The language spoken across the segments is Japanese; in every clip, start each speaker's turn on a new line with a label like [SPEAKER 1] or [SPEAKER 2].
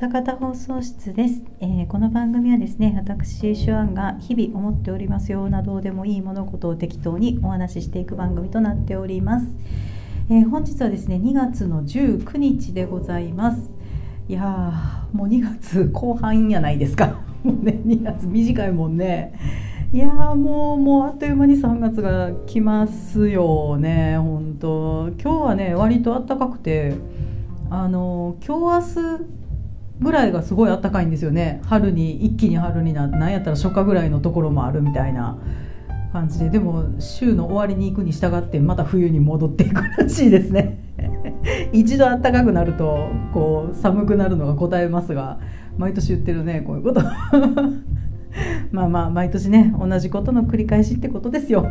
[SPEAKER 1] 歌方放送室です、えー、この番組はですね私手腕が日々思っておりますようなどうでもいい物事を適当にお話ししていく番組となっております、えー、本日はですね2月の19日でございます。いやもう2月後半やないですか。もうね2月短いもんね。いやもうもうあっという間に3月が来ますよね。本当。今日はね割と暖かくてあの今日明日ぐらいがすごい暖かいんですよね。春に一気に春になって何やったら初夏ぐらいのところもあるみたいな感じで。でも週の終わりに行くに従ってまた冬に戻っていくらしいですね。一度暖かくなるとこう寒くなるのが答えますが毎年言ってるねこういうこと。まあまあ毎年ね同じことの繰り返しってことですよ。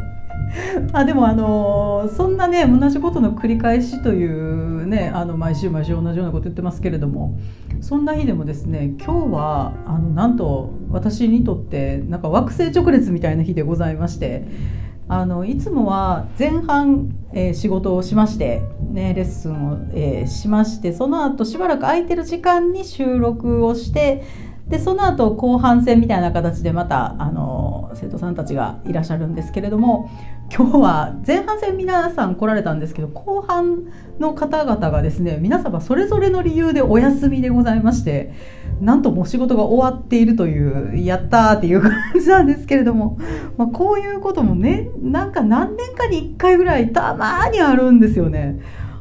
[SPEAKER 1] あでもあのそんなね同じことの繰り返しというねあの毎週毎週同じようなこと言ってますけれどもそんな日でもですね今日はあのなんと私にとってなんか惑星直列みたいな日でございましてあのいつもは前半、えー、仕事をしまして、ね、レッスンを、えー、しましてその後しばらく空いてる時間に収録をしてでその後後半戦みたいな形でまたあの生徒さんたちがいらっしゃるんですけれども今日は前半戦皆さん来られたんですけど後半の方々がですね皆様それぞれの理由でお休みでございましてなんともう仕事が終わっているというやったーっていう感じなんですけれども、まあ、こういうこともねなんか何年かに1回ぐらいたまにあるんですよね。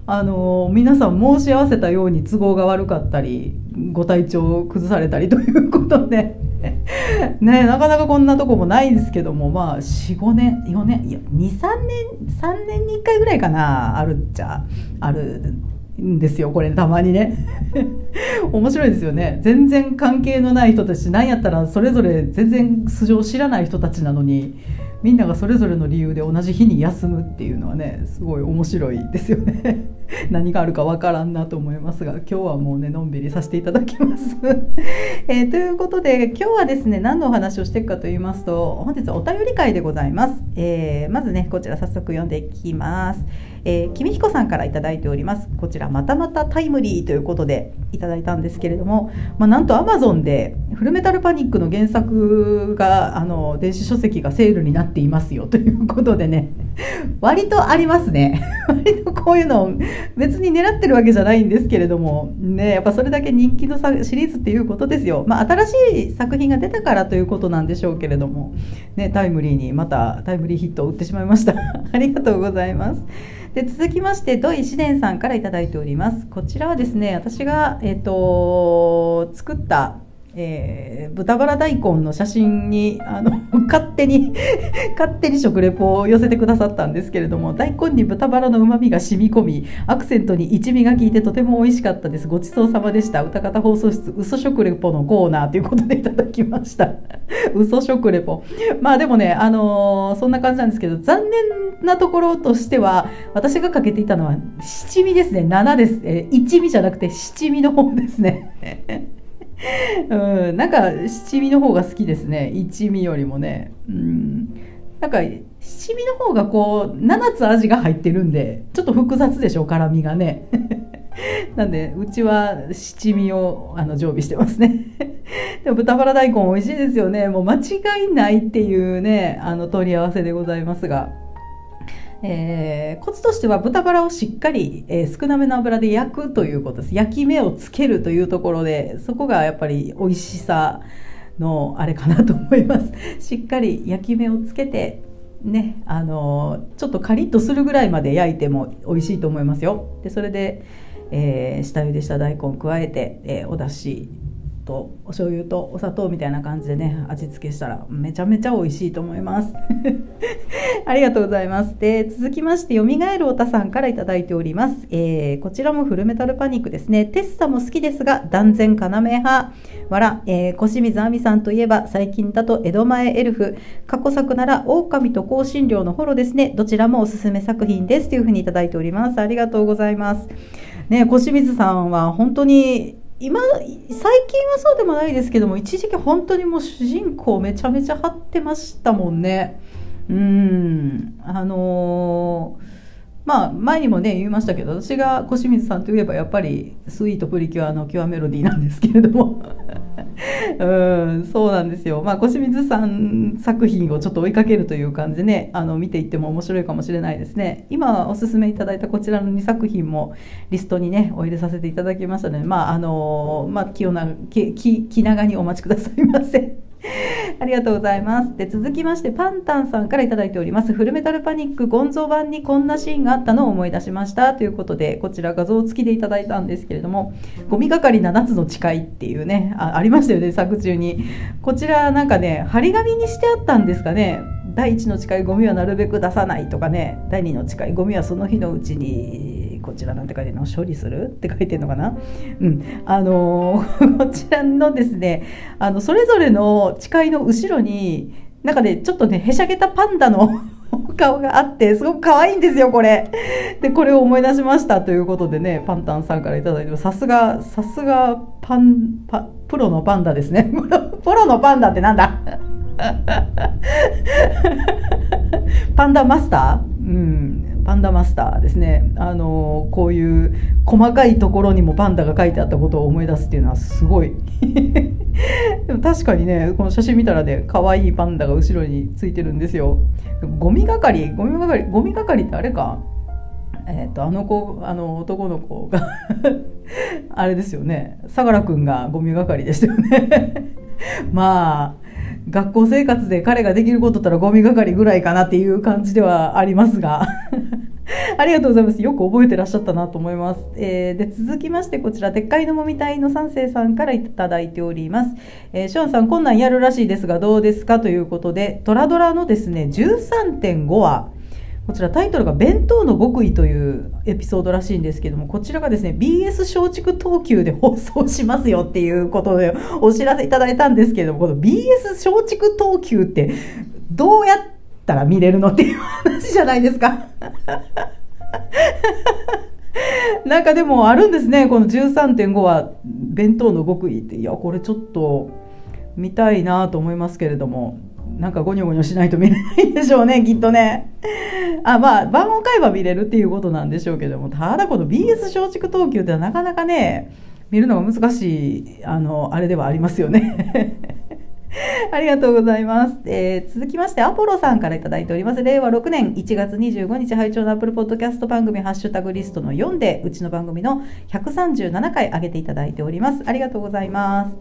[SPEAKER 1] あの皆さん申し合わせたように都合が悪かったりご体調を崩されたりということで。ねなかなかこんなとこもないですけどもまあ45年4年いや23年3年に1回ぐらいかなあるっちゃあるんですよこれたまにね。面白いですよね。全然関係のない人たち何やったらそれぞれ全然素性を知らない人たちなのにみんながそれぞれの理由で同じ日に休むっていうのはねすごい面白いですよね。何があるかわからんなと思いますが今日はもうねのんびりさせていただきます。えー、ということで今日はですね何のお話をしていくかと言いますと本日はお便り会でございます、えー、まずねこちら早速読んでいきます。えー、君彦さんから頂いております。こちらまたまたタイムリーということでいただいたんですけれども、まあ、なんと Amazon でフルメタルパニックの原作があの電子書籍がセールになっていますよということでね。割とありますね。割とこういうの別に狙ってるわけじゃないんですけれども。ねやっぱそれだけ人気のシリーズっていうことですよ、まあ、新しい作品が出たからということなんでしょうけれども、ね、タイムリーにまたタイムリーヒットを打ってしまいました。ありがとうございます。で続きまして土井紫伝さんから頂いております。こちらはですね私が、えーと作ったえー、豚バラ大根の写真にあの 勝手に 勝手に食レポを寄せてくださったんですけれども大根に豚バラのうまみが染み込みアクセントに一味が効いてとても美味しかったです。ごちそうさまでした。歌方放送室嘘食レポのコーナーということでいただきました。嘘食レポ。まあでもねあのー、そんな感じなんですけど残念なところとしては私がかけていたのは七味ですね。7です、えー、一味じゃなくて七味の方ですね。うん、なんか七味の方が好きですね。一味よりもね。うん。なんか七味の方がこう7つ味が入ってるんでちょっと複雑でしょ辛みがね。なんでうちは七味をあの常備してますね。でも豚バラ大根美味しいですよね。もう間違いないっていうねあの取り合わせでございますが。えー、コツとしては豚バラをしっかり、えー、少なめの油で焼くということです。焼き目をつけるというところでそこがやっぱり美味しさのあれかなと思います。しっかり焼き目をつけてねあのちょっとカリッとするぐらいまで焼いても美味しいと思いますよ。でそれで、えー、下茹でした大根加えて、えお出汁とお醤油とお砂糖みたいな感じでね味付けしたらめちゃめちゃ美味しいと思います。ありがとうございます。で続きましてよみがえるおたさんから頂いております、えー、こちらもフルメタルパニックですね。テッサも好きですが断然要派。わら、えー、小清水亜美さんといえば最近だと江戸前エルフ。過去作なら狼と香辛料のホロですね。どちらもおすすめ作品です。というふうに頂いております。ありがとうございます。ね小清水さんは本当に今最近はそうでもないですけども一時期本当にもう主人公めちゃめちゃ張ってましたもんね。うん。あのーまあ前にもね言いましたけど私が小清水さんといえばやっぱりスイートプリキュアのキュアメロディーなんですけれども。うんそうなんですよ。まあ小清水さん作品をちょっと追いかけるという感じでねあの見ていっても面白いかもしれないですね。今おすすめいただいたこちらの2作品もリストにねお入れさせていただきましたのでまああのまあ気を気長にお待ちくださいませ。ありがとうございます。で、続きまして、パンタンさんから頂いております。フルメタルパニックゴンゾ版にこんなシーンがあったのを思い出しました。ということで、こちら画像付きでいただいたんですけれども、ゴミ係7つの誓いっていうね、あありましたよね、作中に。こちらなんかね、張り紙にしてあったんですかね。第1の誓い、ゴミはなるべく出さないとかね、第2の誓い、ゴミはその日のうちにこちらなんて書いてるの処理するって書いてるのかな？うん。あの こちらのですねあのそれぞれの誓いの後ろになんかねちょっとねへしゃげたパンダの 顔があってすごく可愛いんですよこれ。でこれを思い出しました。ということでねパンタンさんから頂いてさすがさすがパンパプロのパンダですね。プロのパンダってなんだ？パンダマスター？うん。パンダマスターですね。あのこういう細かいところにもパンダが書いてあったことを思い出すっていうのはすごい。でも確かにねこの写真見たらね可愛いパンダが後ろについてるんですよ。ゴミ係ゴミ係ゴミ係ってあれか。えーと、あの子あの男の子が あれですよね。相良君がゴミ係でしたよね。まあ学校生活で彼ができることったらゴミ係ぐらいかなっていう感じではありますが ありがとうございます。よく覚えてらっしゃったなと思います。えー、で、続きまして、こちら、でっかいのもみたいの三世さんからいただいております。えー、ショーンさん、こんなんやるらしいですが、どうですか？ということで、トラドラのですね、13.5話、こちらタイトルが弁当の極意というエピソードらしいんですけども、こちらがですね、BS 松竹東急で放送しますよっていうことでお知らせいただいたんですけども、この BS 松竹東急ってどうやったら見れるのっていう話じゃないですか。なんかでもあるんですね、この13.5は弁当の極意って。いや、これちょっと見たいなと思いますけれども。なんかゴニョゴニョしないと見れないでしょうね、きっとね。あ、まあ、番号買えば見れるっていうことなんでしょうけども、ただこの BS 松竹東急ってなかなかね、見るのが難しい、あの、あれではありますよね。ありがとうございます。えー、続きまして、アポロさんから頂いております。令和6年1月25日拝聴のアップルポッドキャスト番組ハッシュタグリストの4で、うちの番組の137回上げていただいております。ありがとうございます。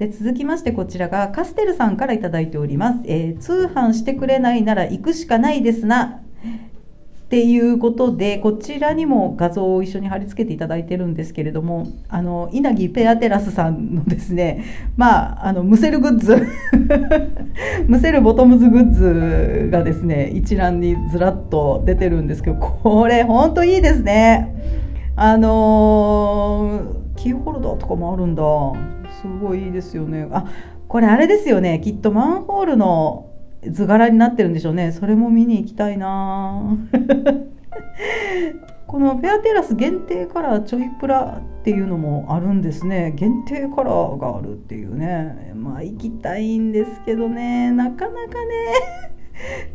[SPEAKER 1] で続きましてこちらがカステルさんから頂いております、えー、通販してくれないなら行くしかないですなっていうことでこちらにも画像を一緒に貼り付けていただいてるんですけれどもあの稲城ペアテラスさんのですねまああのムセルグッズムセルボトムズグッズがですね一覧にずらっと出てるんですけどこれほんといいですね。あのー、キーホルダーとかもあるんだ。すごいいいですよね。あこれあれですよね。きっとマンホールの図柄になってるんでしょうね。それも見に行きたいな。このフェアテラス限定カラーちょいプラっていうのもあるんですね。限定カラーがあるっていうね。まあ行きたいんですけどね。なかなかね。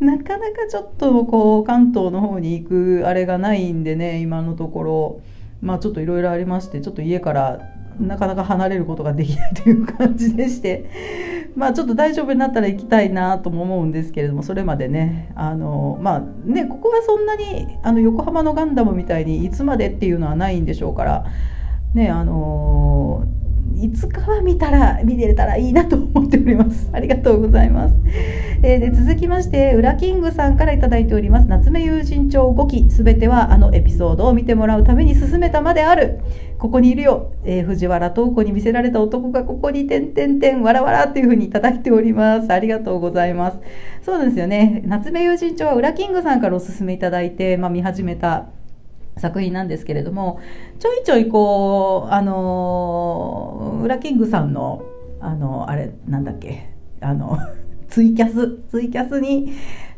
[SPEAKER 1] なかなかちょっとこう関東の方に行くあれがないんでね今のところ。まあちょっといろいろありましてちょっと家からなかなか離れることができないという感じでして。まあちょっと大丈夫になったら行きたいなとも思うんですけれどもそれまでね。あのまあねここはそんなにあの横浜のガンダムみたいにいつまでっていうのはないんでしょうから。ねあのいつかは見たら見れたらいいなと思っております。ありがとうございます、えー、で続きましてウラキングさんから頂いております。夏目友人帳5期。すべてはあのエピソードを見てもらうために進めたまである。ここにいるよ、えー、藤原東子に見せられた男がここに点々点わらわらっていうふうにいただいております。ありがとうございます。そうですよね。夏目友人帳はウラキングさんからお勧めいただいて、まあ、見始めた作品なんですけれどもちょいちょいこうあのウラキングさんのあのあれなんだっけあの ツイキャスツイキャスに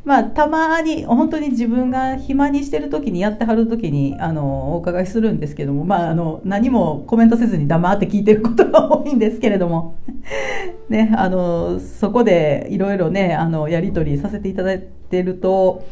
[SPEAKER 1] まあ、たまに本当に自分が暇にしてる時にやってはる時にあのお伺いするんですけども、まあ、あの何もコメントせずに黙って聞いてることが多いんですけれども、ね、あのそこでいろいろねあのやり取りさせていただいてると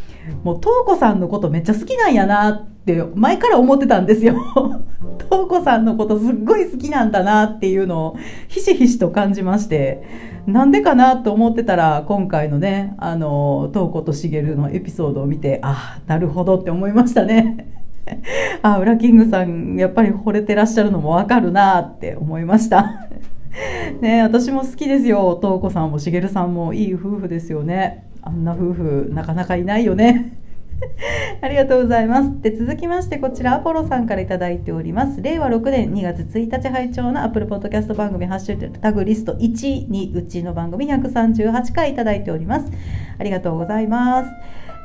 [SPEAKER 1] もう東子さんのことめっちゃ好きなんやなってって前から思ってたんですよ。東子さんのことすっごい好きなんだなっていうのをひしひしと感じまして。なんでかなと思ってたら今回のねあの東子と茂のエピソードを見てああなるほどって思いましたね。あウラキングさんやっぱり惚れてらっしゃるのもわかるなって思いました。ね私も好きですよ東子さんも茂さんもいい夫婦ですよねあんな夫婦なかなかいないよね。ありがとうございます。で、続きまして、こちら、アポロさんから頂いております。令和6年2月1日拝聴の Apple Podcast 番組、ハッシュタグリスト1にうちの番組138回頂いております。ありがとうございます。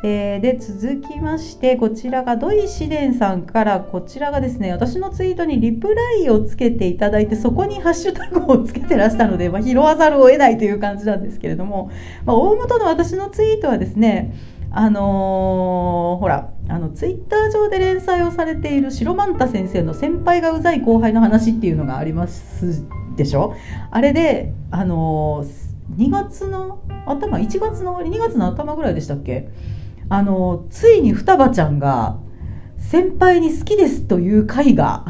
[SPEAKER 1] えー、で続きましてこちらが土井紫伝さんからこちらがですね私のツイートにリプライをつけていただいてそこにハッシュタグをつけてらしたので、まあ、拾わざるを得ないという感じなんですけれども、まあ、大元の私のツイートはですねあのー、ほらあのツイッター上で連載をされている白マンタ先生の先輩がうざい後輩の話っていうのがありますでしょ？あれであのー、2月の頭1月の終わり？2月の頭ぐらいでしたっけ？あのー、ついに双葉ちゃんが先輩に好きですという回が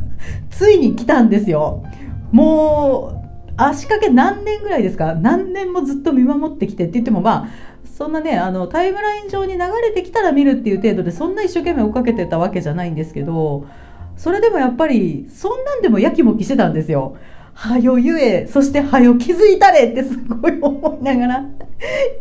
[SPEAKER 1] ついに来たんですよ。もう足掛け何年ぐらいですか？何年もずっと見守ってきてって言ってもまあそんなねあのタイムライン上に流れてきたら見るっていう程度でそんな一生懸命追っかけてたわけじゃないんですけどそれでもやっぱりそんなんでもやきもきしてたんですよ。はよゆえそしてはよ気づいたれってすごい思いながら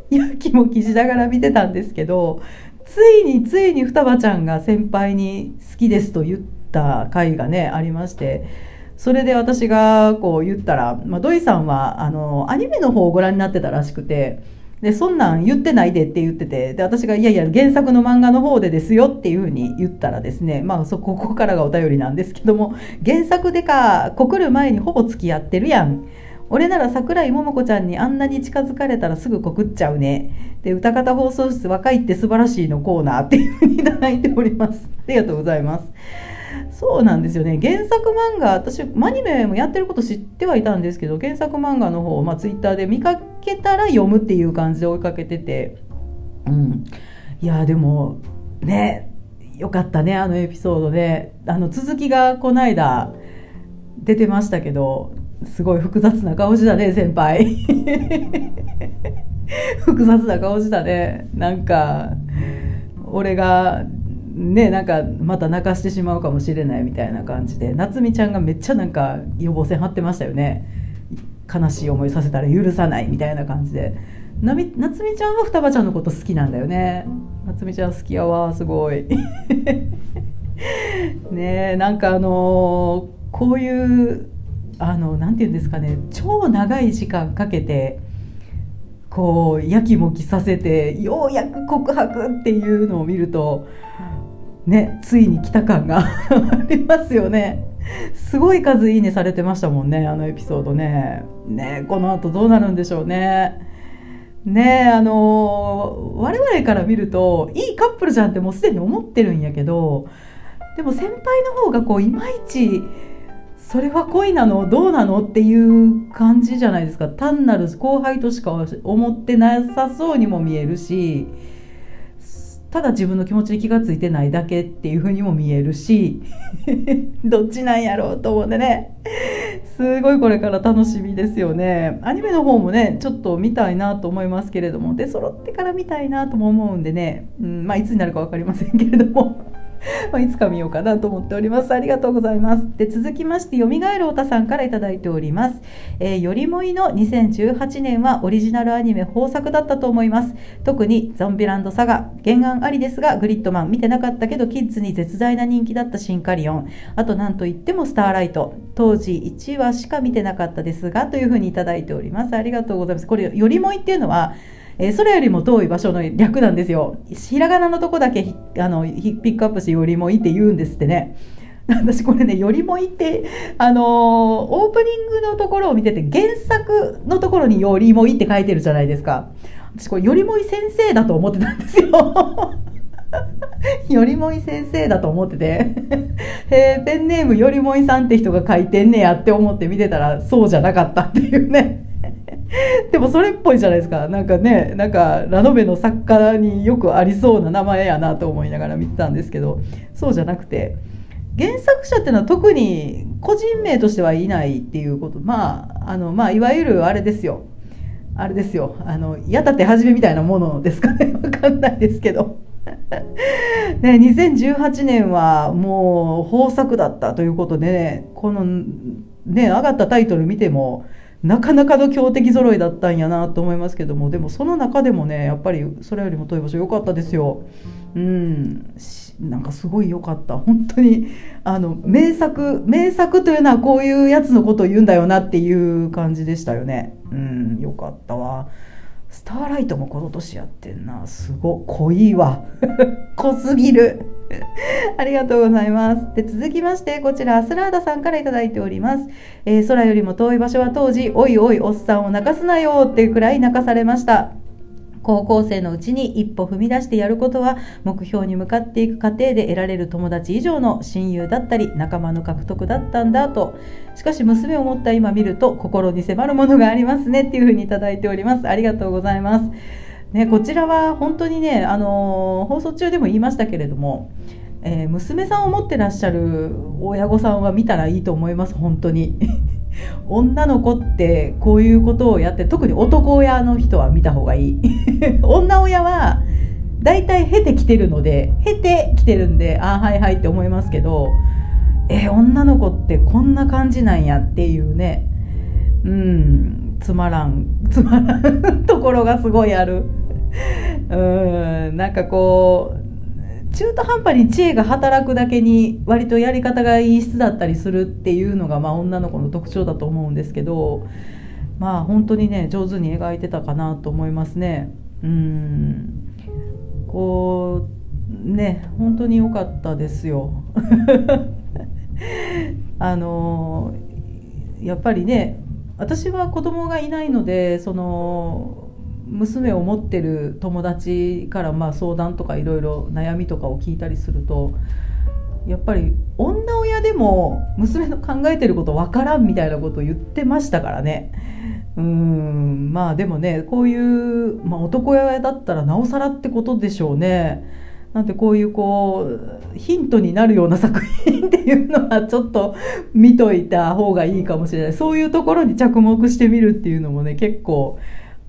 [SPEAKER 1] やきもきしながら見てたんですけどついについに双葉ちゃんが先輩に好きですと言った回がねありまして。それで私がこう言ったら、まあ、土井さんはあのアニメの方をご覧になってたらしくてでそんなん言ってないでって言っててで私がいやいや原作の漫画の方でですよっていうふうに言ったらですねまあそここからがお便りなんですけども原作でか告る前にほぼ付き合ってるやん俺なら桜井桃子ちゃんにあんなに近づかれたらすぐ告っちゃうね。で、歌方放送室若いって素晴らしいのコーナーっていうふうにいただいております。ありがとうございます。そうなんですよね。原作漫画私アニメもやってること知ってはいたんですけど原作漫画の方を、まあ、ツイッターで見かけたら読むっていう感じで追いかけてて。うん。いやでもねよかったねあのエピソードで。あの続きがこの間出てましたけどすごい複雑な顔したね先輩。複雑な顔したね。なんか俺がねなんかまた泣かしてしまうかもしれないみたいな感じで夏美ちゃんがめっちゃなんか予防線張ってましたよね。悲しい思いさせたら許さないみたいな感じで。なみ夏美ちゃんは双葉ちゃんのこと好きなんだよね。夏美ちゃん好きやわすごい。ねなんかあのー、こういうあのなんて言うんですかね。超長い時間かけてこうやきもきさせてようやく告白っていうのを見るとねついに来た感が ありますよね。すごい数いいねされてましたもんねあのエピソードね。ねこの後どうなるんでしょうね。ねあの我々から見るといいカップルじゃんってもうすでに思ってるんやけどでも先輩の方がこういまいちそれは恋なのどうなのっていう感じじゃないですか。単なる後輩としか思ってなさそうにも見えるしただ自分の気持ちに気が付いてないだけっていうふうにも見えるし どっちなんやろうと思ってね。すごいこれから楽しみですよね。アニメの方もねちょっと見たいなと思いますけれども。で揃ってから見たいなとも思うんでね、うん、まあいつになるか分かりませんけれども。まいつか見ようかなと思っております。ありがとうございます。で、続きまして、よみがえるおたさんから頂いております。えー、よりもいの2018年はオリジナルアニメ豊作だったと思います。特にゾンビランドサガ、原案ありですが、グリッドマン見てなかったけど、キッズに絶大な人気だったシンカリオン。あと、なんといってもスターライト。当時1話しか見てなかったですが、というふうに頂いております。ありがとうございます。これ、よりもいっていうのは、えー、それよりも遠い場所の略なんですよ。ひらがなのとこだけあのピックアップしてよりもいいって言うんですってね。私これね、よりもいって、あのー、オープニングのところを見てて、原作のところによりもいって書いてるじゃないですか。私これよりもい先生だと思ってたんですよ よりもい先生だと思ってて えーペンネームよりもいさんって人が書いてんねやって思って見てたらそうじゃなかったっていうね でもそれっぽいじゃないですか。なんかねなんかラノベの作家によくありそうな名前やなと思いながら見てたんですけどそうじゃなくて原作者っていうのは特に個人名としてはいないっていうこと。まああのまあいわゆるあれですよ。あれですよ。あの矢立てはじめみたいなものですかね。分かんないですけど。ね2018年はもう豊作だったということでねこのね上がったタイトル見てもなかなかの強敵揃いだったんやなと思いますけどもでもその中でもねやっぱりそれよりも遠い場所良かったですよ。うん。なんかすごい良かった。本当にあの名作名作というのはこういうやつのことを言うんだよなっていう感じでしたよね。うん良かったわ。スターライトもこの年やってんな。すご濃いわ。濃すぎる。ありがとうございます。で続きましてこちらアスラーダさんから頂いております、えー、空よりも遠い場所は当時おいおいおっさんを泣かすなよっていうくらい泣かされました。高校生のうちに一歩踏み出してやることは目標に向かっていく過程で得られる友達以上の親友だったり仲間の獲得だったんだと。しかし娘を持った今見ると心に迫るものがありますねっていうふうに頂いております。ありがとうございます。ね、こちらは本当にね、あの放送中でも言いましたけれども、えー、娘さんを持ってらっしゃる親御さんは見たらいいと思います本当に。女の子ってこういうことをやって特に男親の人は見た方がいい。女親は大体経てきてるので経てきてるんでああはいはいって思いますけどえー、女の子ってこんな感じなんやっていうね。うん。つまらん つまらんところがすごいあるうんなんかこう中途半端に知恵が働くだけに割とやり方がいい質だったりするっていうのがまあ女の子の特徴だと思うんですけどまあ本当にね上手に描いてたかなと思いますね。うんこうね本当に良かったですよ。あのやっぱりね私は子供がいないのでその娘を持ってる友達からまあ相談とかいろいろ悩みとかを聞いたりするとやっぱり女親でも娘の考えてること分からんみたいなことを言ってましたからねうんまあでもねこういう、まあ、男親だったらなおさらってことでしょうね。なんてこういうこうヒントになるような作品っていうのはちょっと見といた方がいいかもしれない。そういうところに着目してみるっていうのもね結構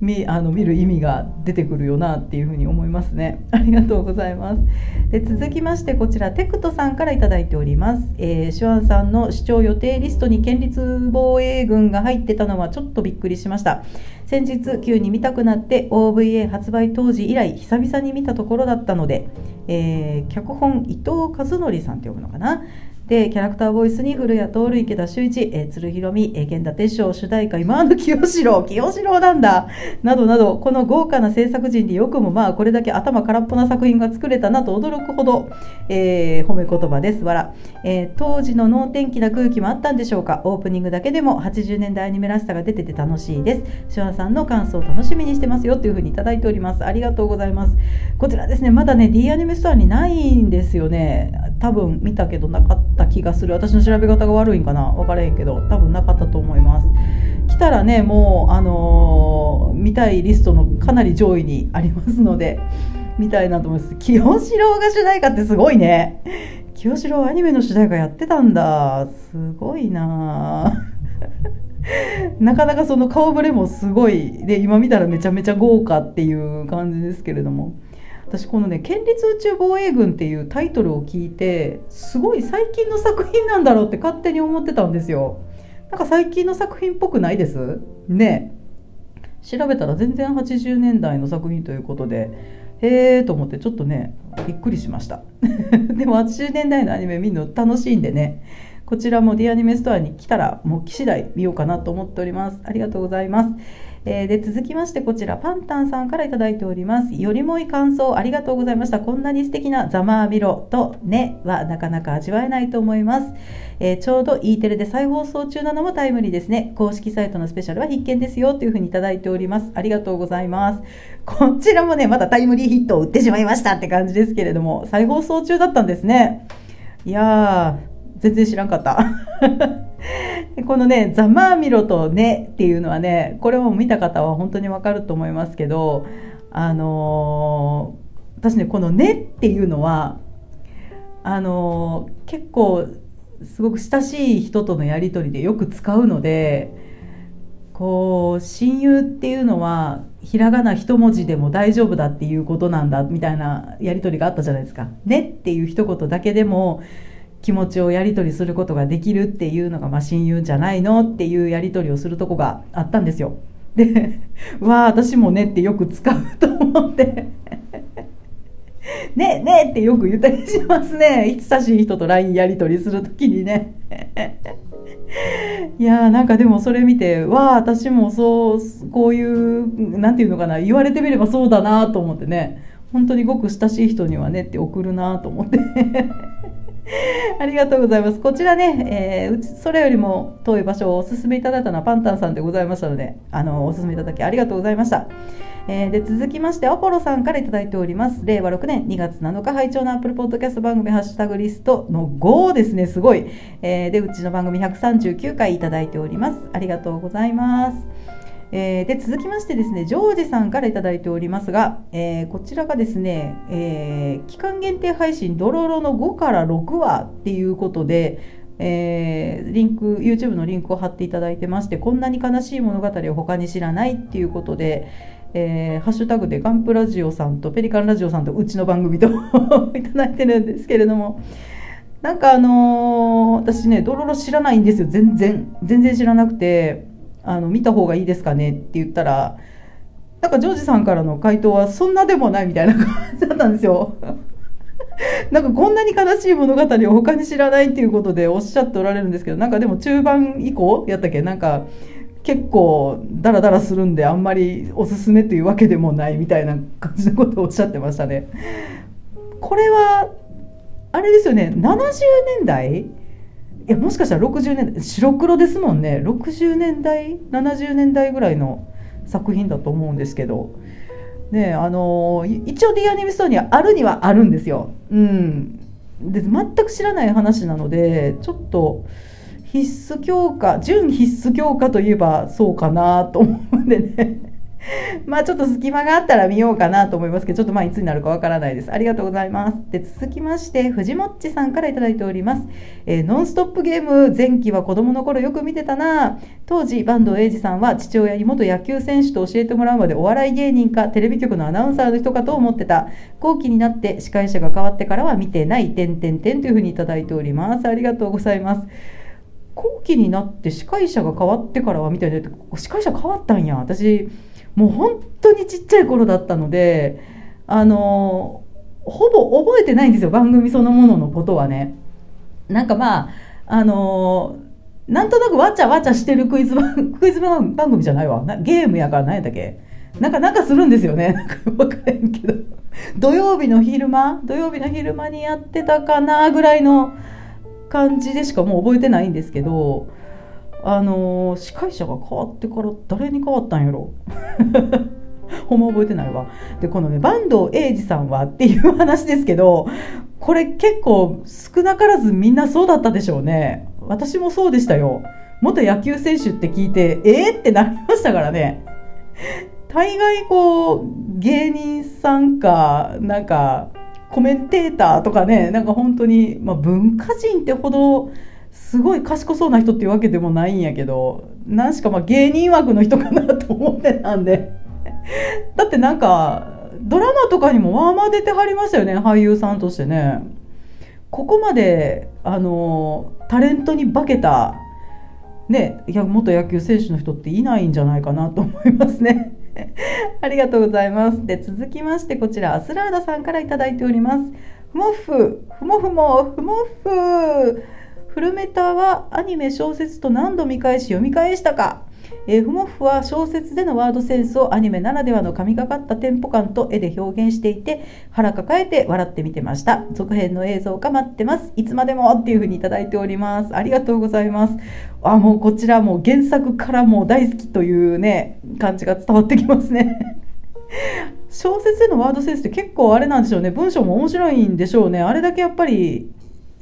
[SPEAKER 1] 見あの見る意味が出てくるよなっていうふうに思いますね。ありがとうございます。で続きましてこちらテクトさんから頂いております。え、シュワンさんの視聴予定リストに県立防衛軍が入ってたのはちょっとびっくりしました。先日急に見たくなって OVA 発売当時以来久々に見たところだったので、えー、脚本伊藤和則さんって読むのかな？でキャラクターボイスに古谷徹池田修一、えー、鶴弘美、えー、源田鉄章主題歌今の清志郎清志郎なんだなどなどこの豪華な制作陣でよくもまあこれだけ頭空っぽな作品が作れたなと驚くほど、えー、褒め言葉です。わら、えー、当時の能天気な空気もあったんでしょうか？オープニングだけでも80年代アニメらしさが出てて楽しいです。シュワさんの感想を楽しみにしてますよというふうにいただいております。ありがとうございます。こちらですねまだね D アニメストアにないんですよね。多分見たけどなかった気がする。私の調べ方が悪いんかな？分からへんけど多分なかったと思います。来たらねもうあのー、見たいリストのかなり上位にありますので見たいなと思います。清志郎が主題歌ってすごいね。清志郎アニメの主題歌やってたんだ。すごいな。なかなかその顔ぶれもすごい。で今見たらめちゃめちゃ豪華っていう感じですけれども。私このね「県立宇宙防衛軍」っていうタイトルを聞いてすごい最近の作品なんだろうって勝手に思ってたんですよ。なんか最近の作品っぽくないです？ね。調べたら全然80年代の作品ということでへえと思ってちょっとねびっくりしました。でも80年代のアニメ見るの楽しいんでねこちらも D アニメストアに来たらもう期次第見ようかなと思っております。ありがとうございます。えー、で続きましてこちらパンタンさんから頂いております。よりもい感想ありがとうございました。こんなに素敵なざまあみろとねはなかなか味わえないと思います、えー、ちょうど E テレで再放送中なのもタイムリーですね。公式サイトのスペシャルは必見ですよというふうに頂いております。ありがとうございます。こちらもねまたタイムリーヒットを打ってしまいましたって感じですけれども再放送中だったんですね。いやー全然知らんかった このね「ざまあみろ」と「ね」っていうのはねこれを見た方は本当にわかると思いますけどあのー、私ねこの「ね」っていうのはあのー、結構すごく親しい人とのやり取りでよく使うのでこう親友っていうのはひらがな一文字でも大丈夫だっていうことなんだみたいなやり取りがあったじゃないですか。ねっていう一言だけでも気持ちをやり取りすることができるっていうのが、まあ、親友じゃないのっていうやり取りをするとこがあったんですよ。で「わあ私もね」ってよく使うと思って「ねえねえ」ってよく言ったりしますね親しい人と LINE やり取りする時にね。いやーなんかでもそれ見てわあ私もそうこういう何て言うのかな言われてみればそうだなと思ってね本当にごく親しい人にはねって送るなと思ってありがとうございます。こちらね、えー、それよりも遠い場所をお勧めいただいたのはパンタンさんでございましたので、あの、お勧めいただきありがとうございました。えー、で、続きまして、アポロさんから頂いております。令和6年2月7日、拝聴のアップルポッドキャスト番組ハッシュタグリストの5ですね、すごい。えー、で、うちの番組139回頂いております。ありがとうございます。えー、で続きましてですねジョージさんから頂いておりますが、えー、こちらがですね、えー、期間限定配信「ドロロの5から6話」っていうことで、えリンク YouTube のリンクを貼っていただいてましてこんなに悲しい物語を他に知らないっていうことで、えハッシュタグでガンプラジオさんとペリカンラジオさんとうちの番組と いただいてるんですけれども。なんかあの私ね、ドロロ知らないんですよ、全然。全然知らなくて。あの見た方がいいですかねって言ったらなんかジョージさんからの回答はそんなでもないみたいな感じだったんですよ。なんかこんなに悲しい物語を他に知らないっていうことでおっしゃっておられるんですけどなんかでも中盤以降やったっけ？なんか結構ダラダラするんであんまりおすすめというわけでもないみたいな感じのことをおっしゃってましたね。これはあれですよね70年代いやもしかしたら60年代白黒ですもんね。60年代70年代ぐらいの作品だと思うんですけど。ねあの一応 D アニメストアにはあるにはあるんですよ。うん。で全く知らない話なのでちょっと必須強化準必須強化といえばそうかなと思うんでね。まあちょっと隙間があったら見ようかなと思いますけど、ちょっとまあいつになるかわからないです。ありがとうございます。で、続きまして、藤もっちさんから頂いております。えー、ノンストップゲーム前期は子供の頃よく見てたな。当時、坂東英二さんは父親に元野球選手と教えてもらうまでお笑い芸人かテレビ局のアナウンサーの人かと思ってた。後期になって司会者が変わってからは見てない、点々点というふうに頂いております。ありがとうございます。後期になって司会者が変わってからはみたいな司会者変わったんや私もう本当にちっちゃい頃だったのであのほぼ覚えてないんですよ番組そのもののことはね。なんかまああのなんとなくわちゃわちゃしてるクイズ番 クイズ番組じゃないわ。ゲームやから何やったっけ。なんかなんかするんですよね。なんか分からんけど。土曜日の昼間土曜日の昼間にやってたかなぐらいの感じでしかもう覚えてないんですけどあの、司会者が変わってから誰に変わったんやろ？ほんま覚えてないわ。でこのね坂東英二さんはっていう話ですけどこれ結構少なからずみんなそうだったでしょうね。私もそうでしたよ。元野球選手って聞いてえー、ってなりましたからね。大概こう芸人さんかなんかコメンテーターとかねなんか本当にまあ文化人ってほどすごい賢そうな人っていうわけでもないんやけど何しかまあ芸人枠の人かなと思ってたんで。だってなんかドラマとかにもまあまあ出てはりましたよね俳優さんとしてね。ここまであのタレントに化けたね元野球選手の人っていないんじゃないかなと思いますね。ありがとうございます。で続きましてこちらアスラーダさんから頂いております。ふもふふもふもふもふ。フルメタはアニメ小説と何度見返し読み返したか。えー、フモフは小説でのワードセンスをアニメならではの神がかったテンポ感と絵で表現していて腹抱えて笑って見てました。続編の映像が待ってます。いつまでもっていう風に頂いております。ありがとうございます。あもうこちらも原作からもう大好きというね感じが伝わってきますね。小説でのワードセンスって結構あれなんでしょうね。文章も面白いんでしょうね。あれだけやっぱり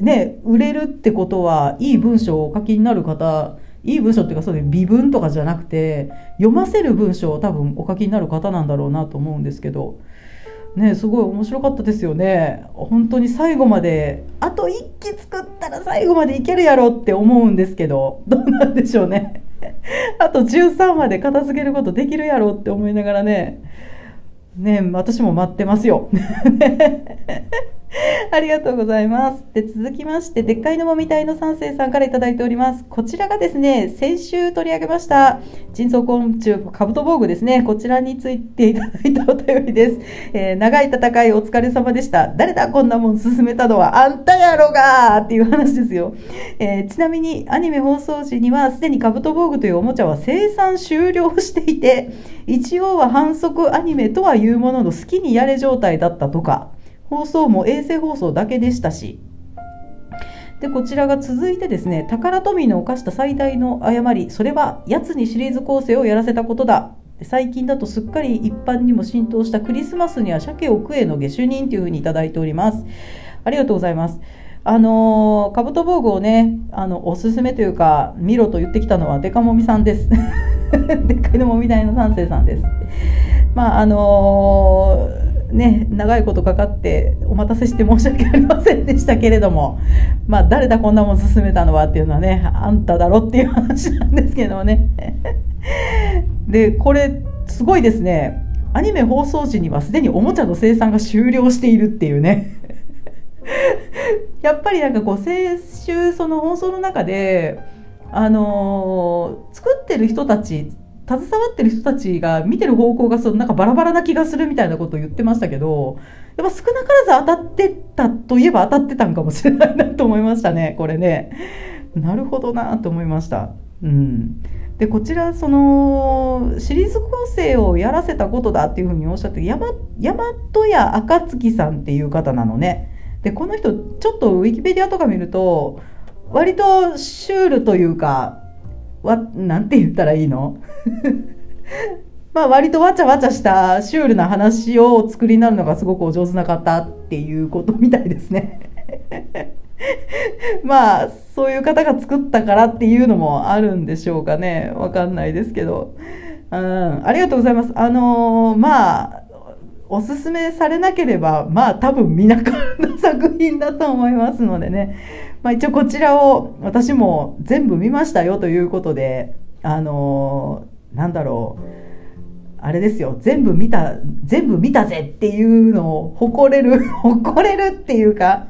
[SPEAKER 1] ね売れるってことはいい文章をお書きになる方いい文章っていうかそういう微文とかじゃなくて読ませる文章を多分お書きになる方なんだろうなと思うんですけどねすごい面白かったですよね。本当に最後まであと1期作ったら最後までいけるやろって思うんですけどどうなんでしょうね。あと13まで片付けることできるやろって思いながらね。ね私も待ってますよ。ありがとうございます。で、続きまして、でっかいのもみたいの三世さんから頂いております。こちらがですね、先週取り上げました、人造昆虫カブト防具ですね。こちらについていただいたお便りです。えー、長い戦いお疲れ様でした。誰だこんなもん進めたのはあんたやろがっていう話ですよ。えー、ちなみにアニメ放送時にはすでにカブト防具というおもちゃは生産終了していて、一応は反則アニメとはいうものの好きにやれ状態だったとか。放送も衛星放送だけでしたしでこちらが続いてですねタカラトミーの犯した最大の誤りそれはやつにシリーズ構成をやらせたことだ。最近だとすっかり一般にも浸透したクリスマスには鮭を食えの下手人というふうにいただいております。ありがとうございます。あのカブト防具をねあのおすすめというか見ろと言ってきたのはデカモミさんです。でっかいのもみ台の三世さんです。まああのーね、長いことかかってお待たせして申し訳ありませんでしたけれども、まあ、誰だこんなもん進めたのはっていうのはねあんただろっていう話なんですけどもね。でこれすごいですね。アニメ放送時にはすでにおもちゃの生産が終了しているっていうね。やっぱりなんかこう先週その放送の中であのー、作ってる人たち携わってる人たちが見てる方向がそのなんかバラバラな気がするみたいなことを言ってましたけどやっぱ少なからず当たってたといえば当たってたんかもしれないなと思いましたね これね。なるほどなと思いました。うん。でこちらそのシリーズ構成をやらせたことだっていうふうにおっしゃって大和屋暁さんっていう方なのね。でこの人ちょっとウィキペディアとか見ると割とシュールというかわなんて言ったらいいの？まあ割とわちゃわちゃしたシュールな話をお作りになるのがすごくお上手な方っていうことみたいですね。まあそういう方が作ったからっていうのもあるんでしょうかね。わかんないですけど、うん、ありがとうございます。あのー、まあおすすめされなければまあ多分見なかった作品だと思いますのでね。まあ、一応こちらを私も全部見ましたよということであのー、なんだろう。あれですよ。全部見た全部見たぜっていうのを誇れる 誇れるっていうか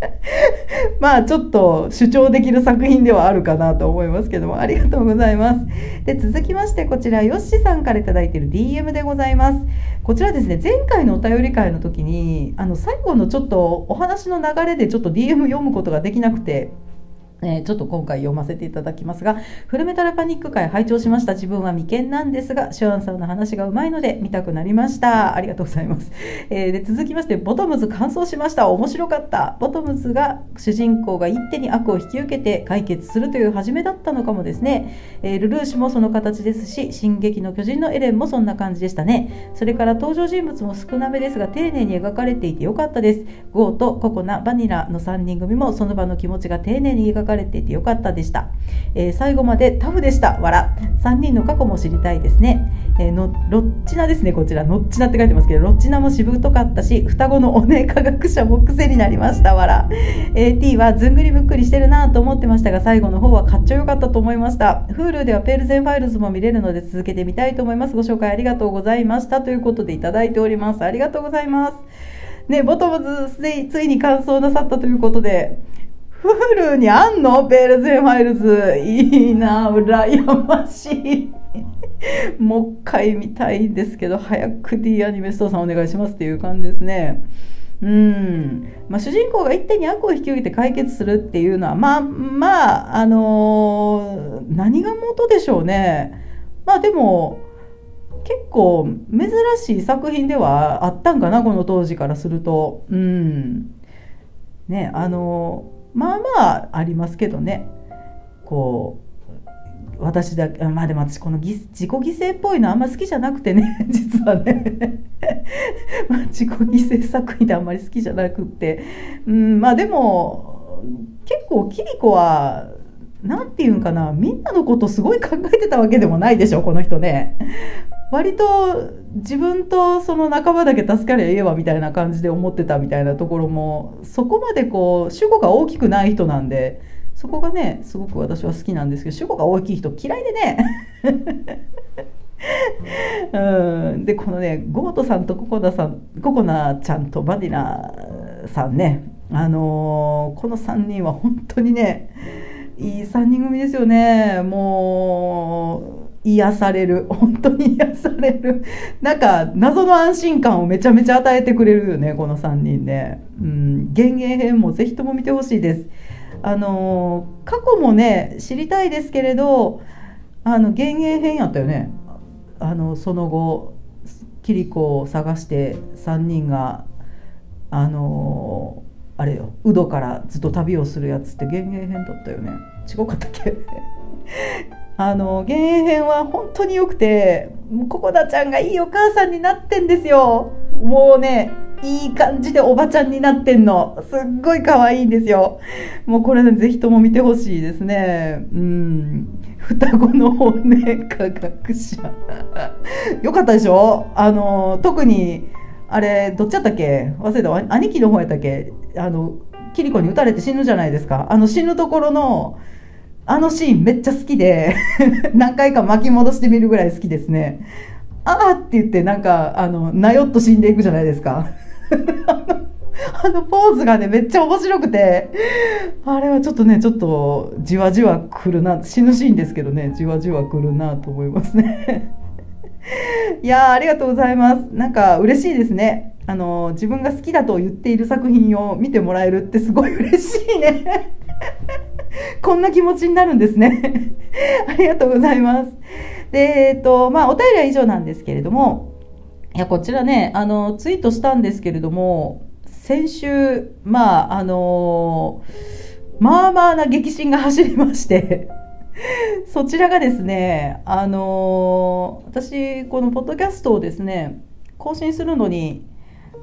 [SPEAKER 1] まあちょっと主張できる作品ではあるかなと思いますけどもありがとうございます。で続きましてこちらヨッシーさんから頂いてる DM でございます。こちらですね前回のお便り会の時にあの最後のちょっとお話の流れでちょっと DM 読むことができなくてえー、ちょっと今回読ませていただきますが、フルメタルパニック会拝聴しました。自分は未見なんですが、シュアンさんの話がうまいので見たくなりました。ありがとうございます。えー、で続きまして、ボトムズ完走しました。面白かった。ボトムズが主人公が一手に悪を引き受けて解決するという始めだったのかもですね。えー、ルルーシュもその形ですし、進撃の巨人のエレンもそんな感じでしたね。それから登場人物も少なめですが、丁寧に描かれていてよかったです。ゴーとココナ、バニラの3人組もその場の気持ちが丁寧に描かれていてよかったでした、えー、最後までタフでした。わら3人の過去も知りたいですね、えー、のロッチナですね。こちら。ノッチナって書いてますけどロッチナもしぶとかったし双子のお姉科学者も癖になりました。わら、えー、T はずんぐりむっくりしてるなと思ってましたが最後の方はかっちょよかったと思いました。Hulu ではペールゼンファイルズも見れるので続けてみたいと思います。ご紹介ありがとうございました。ということでいただいております。ありがとうございます。ね、ボトムズついに完走なさったということで、 Hulu にあんの？ペールゼンファイルズ。いいな、羨ましい。もう一回見たいんですけど、早く D アニメストさんお願いしますっていう感じですね。うんまあ、主人公が一手に悪を引き受けて解決するっていうのはまあまああのー、何が元でしょうねまあでも結構珍しい作品ではあったんかなこの当時からするとうんねあの、まあまあありますけどね。こう私だけまあでも私この自己犠牲っぽいのあんま好きじゃなくてね 実はね。まあ自己犠牲作品ってあんまり好きじゃなくって。うんまあでも結構キリコは何て言うんかなみんなのことすごい考えてたわけでもないでしょこの人ね。割と自分とその仲間だけ助かりゃええわみたいな感じで思ってたみたいなところもそこまでこう主語が大きくない人なんでそこがねすごく私は好きなんですけど主語が大きい人嫌いでね。うん。でこのねゴートさんとココナさんココナちゃんとバディナさんね。あのー、この3人は本当にねいい3人組ですよね。もう癒される。本当に癒される。なんか謎の安心感をめちゃめちゃ与えてくれるよねこの3人ね。うん。幻影編もぜひとも見てほしいです。あの過去もね知りたいですけれどあの幻影編やったよね。あのその後キリコを探して3人があのあれよウドからずっと旅をするやつって幻影編だったよね。違かったっけ？あの幻影編は本当によくてここだちゃんがいいお母さんになってんですよもうねいい感じでおばちゃんになってんの。すっごい可愛いんですよ。もうこれね、ぜひとも見てほしいですね。うん。双子の本音科学者。よかったでしょ？あの、特に、あれ、どっちやったっけ？忘れた。兄貴の方やったっけ？あの、キリコに撃たれて死ぬじゃないですか。あの死ぬところの、あのシーンめっちゃ好きで 何回か巻き戻してみるぐらい好きですね。ああって言ってなんかあのなよっと死んでいくじゃないですか。あのポーズがねめっちゃ面白くてあれはちょっとねちょっとじわじわくるな死ぬシーンですけどねじわじわくるなと思いますね。いやありがとうございます。なんか嬉しいですね。あの自分が好きだと言っている作品を見てもらえるってすごい嬉しいね。こんな気持ちになるんですね。ありがとうございます。でえっとまあお便りは以上なんですけれどもいやこちらねあのツイートしたんですけれども先週まああのまあまあな激震が走りまして そちらがですねあの私このポッドキャストをですね更新するのに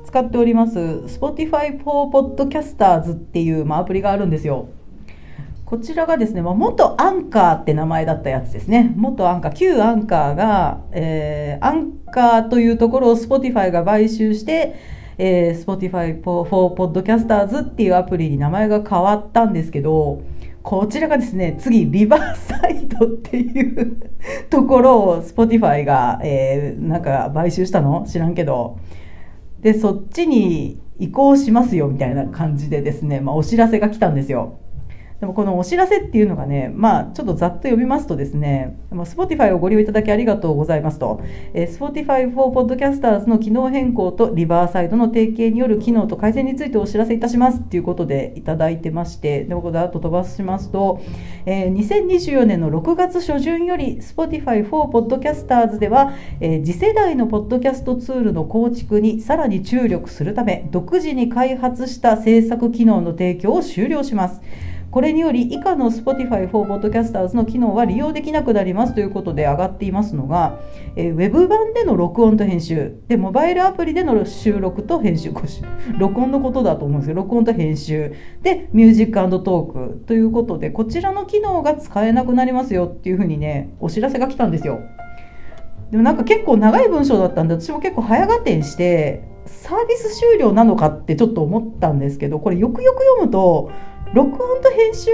[SPEAKER 1] 使っております Spotify for Podcasters っていう、まあ、アプリがあるんですよ。こちらがですね、まあ、元アンカーって名前だったやつですね。元アンカー、旧アンカーが、えー、アンカーというところを Spotify が買収して、えー、Spotify for Podcasters っていうアプリに名前が変わったんですけど、こちらがですね、次、リバーサイドっていう ところを Spotify が、えー、なんか買収したの？知らんけど。で、そっちに移行しますよみたいな感じでですね、まあ、お知らせが来たんですよ。でもこのお知らせっていうのがね、まあ、ちょっとざっと読みますとですね、Spotify をご利用いただきありがとうございますと、えー、Spotify for Podcasters の機能変更とリバーサイドの提携による機能と改善についてお知らせいたしますっていうことでいただいてまして、で、ここでと飛ばしますと、えー、2024年の6月初旬より Spotify for Podcasters では、えー、次世代のポッドキャストツールの構築にさらに注力するため、独自に開発した制作機能の提供を終了します。これにより以下の Spotify for Podcasters の機能は利用できなくなりますということで上がっていますのが、えー、ウェブ版での録音と編集でモバイルアプリでの収録と編集録音のことだと思うんですけど録音と編集。でミュージックトークということでこちらの機能が使えなくなりますよっていうふうにねお知らせが来たんですよ。でもなんか結構長い文章だったんで私も結構早合点してサービス終了なのかってちょっと思ったんですけどこれよくよく読むと録音と編集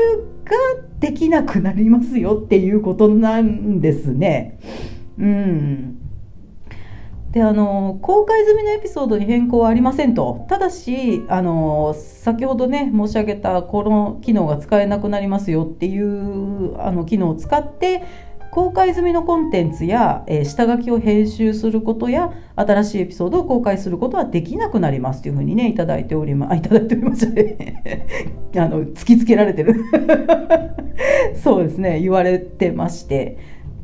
[SPEAKER 1] ができなくなりますよっていうことなんですね。うん。であの公開済みのエピソードに変更はありませんとただしあの先ほどね申し上げたこの機能が使えなくなりますよっていうあの機能を使って公開済みのコンテンツや、えー、下書きを編集することや新しいエピソードを公開することはできなくなりますというふうにね いただいておりますあいただいておりましたねあの突きつけられてる。そうですね。言われてまして。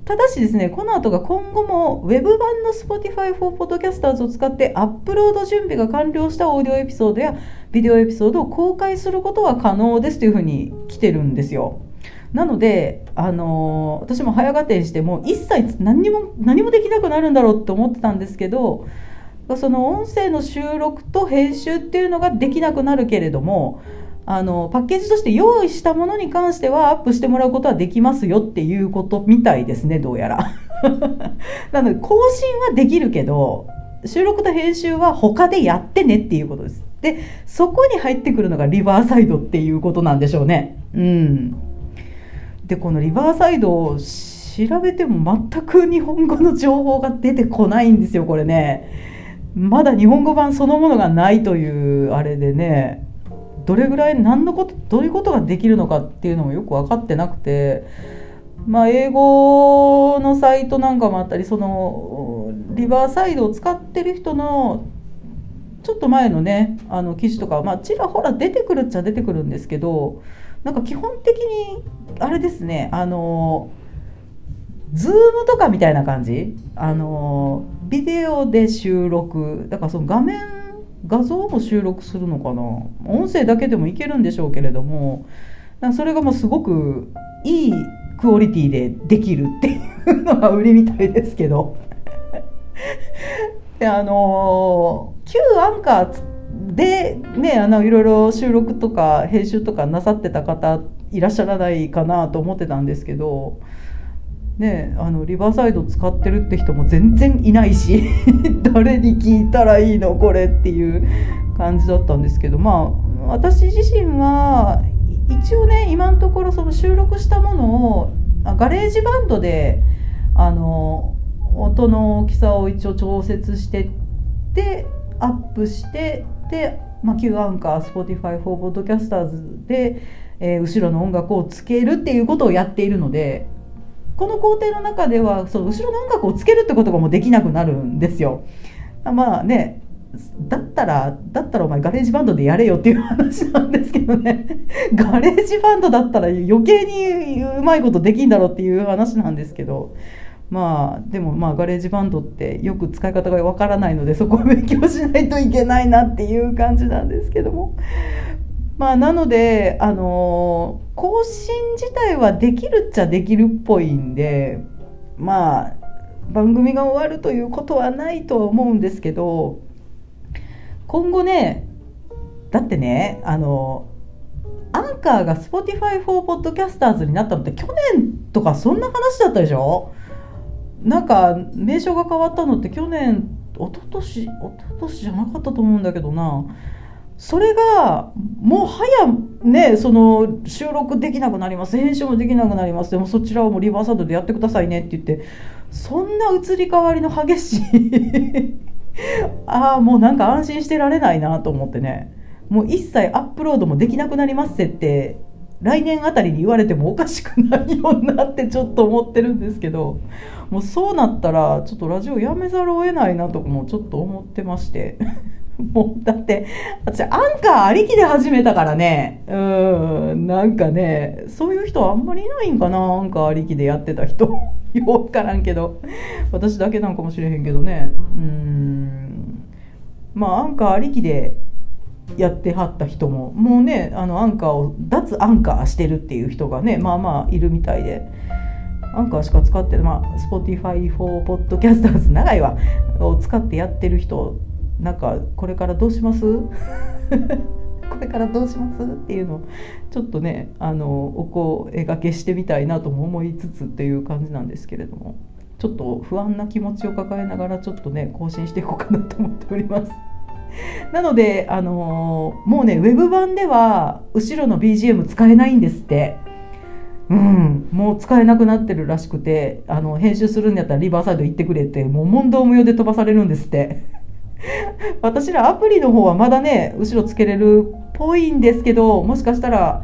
[SPEAKER 1] ただしですね、この後が今後も Web 版の Spotify for Podcasters を使ってアップロード準備が完了したオーディオエピソードやビデオエピソードを公開することは可能ですというふうに来てるんですよ。なので、あのー、私も早合点しても一切何も何もできなくなるんだろうって思ってたんですけどその音声の収録と編集っていうのができなくなるけれどもあのパッケージとして用意したものに関してはアップしてもらうことはできますよっていうことみたいですねどうやら。なので更新はできるけど収録と編集は他でやってねっていうことです。でそこに入ってくるのがリバーサイドっていうことなんでしょうね。うん。でこのリバーサイドを調べても全く日本語の情報が出てこないんですよこれね。まだ日本語版そのものがないというあれでね。どれぐらい何のことどういうことができるのかっていうのもよく分かってなくて、まあ、英語のサイトなんかもあったりそのリバーサイドを使ってる人のちょっと前のねあの記事とか、まあ、ちらほら出てくるっちゃ出てくるんですけどなんか基本的にあれですねあのズームとかみたいな感じ？あのビデオで収録だからその画面画像も収録するのかな？音声だけでもいけるんでしょうけれどもそれがもうすごくいいクオリティでできるっていうのが売りみたいですけど。であの旧アンカーでねあのいろいろ収録とか編集とかなさってた方いらっしゃらないかなと思ってたんですけどね、あのリバーサイド使ってるって人も全然いないし 誰に聞いたらいいのこれっていう感じだったんですけどまあ私自身は一応ね今のところその収録したものをガレージバンドであの音の大きさを一応調節してでアップして、まあ、旧アンカー Spotify for Podcasters で、えー、後ろの音楽をつけるっていうことをやっているのでこの工程の中ではその後ろの音楽をつけるってことがもうできなくなるんですよ。まあねだったらだったらお前ガレージバンドでやれよっていう話なんですけどね ガレージバンドだったら余計にうまいことできんだろうっていう話なんですけどまあでもまあガレージバンドってよく使い方がわからないのでそこを勉強しないといけないなっていう感じなんですけども。まあ、なので、あの、更新自体はできるっちゃできるっぽいんで、まあ、番組が終わるということはないとは思うんですけど、今後ね、だってね、あのアンカーが Spotify for Podcasters になったのって去年とかそんな話だったでしょ？なんか名称が変わったのって去年一昨年一昨年じゃなかったと思うんだけどな。それがもう早ねその収録できなくなります。編集もできなくなります。でもそちらをもうリバーサイドでやってくださいねって言って。そんな移り変わりの激しい ああもうなんか安心してられないなと思ってね。もう一切アップロードもできなくなりますって来年あたりに言われてもおかしくないよなってちょっと思ってるんですけど。もうそうなったらちょっとラジオやめざるを得ないなとかもちょっと思ってまして。もうだって私アンカーありきで始めたからね。うんなんかねそういう人あんまりいないんかな。アンカーありきでやってた人。よくからんけど。私だけなんかもしれへんけどね。うん。まあアンカーありきでやってはった人も。もうねあのアンカーを脱アンカーしてるっていう人がねまあまあいるみたいで。アンカーしか使ってまあ、Spotify for Podcasters 長いわを使ってやってる人なんかこれからどうします？これからどうします？っていうのをちょっとねあのお声がけしてみたいなとも思いつつっていう感じなんですけれどもちょっと不安な気持ちを抱えながらちょっとね更新していこうかなと思っております。なので、あのもうねウェブ版では後ろの BGM 使えないんですって。うん、もう使えなくなってるらしくてあの編集するんやったらリバーサイド行ってくれってもう問答無用で飛ばされるんですって。私らアプリの方はまだね後ろつけれるっぽいんですけどもしかしたら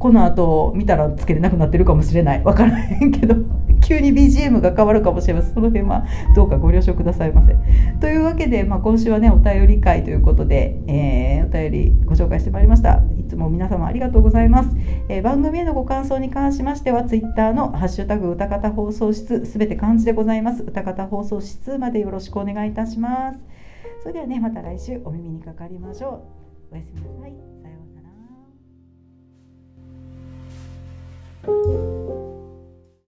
[SPEAKER 1] この後見たらつけれなくなってるかもしれない。分からへんけど。急に BGM が変わるかもしれません。その辺はどうかご了承くださいませ。というわけで、まあ、今週はねお便り会ということで、えー、お便りご紹介してまいりました。いつも皆様ありがとうございます、えー、番組へのご感想に関しましては Twitter の「ハッシュタグ歌方放送室」すべて漢字でございます。歌方放送室までよろしくお願いいたします。それではねまた来週お耳にかかりましょう。おやすみなさい。さようなら。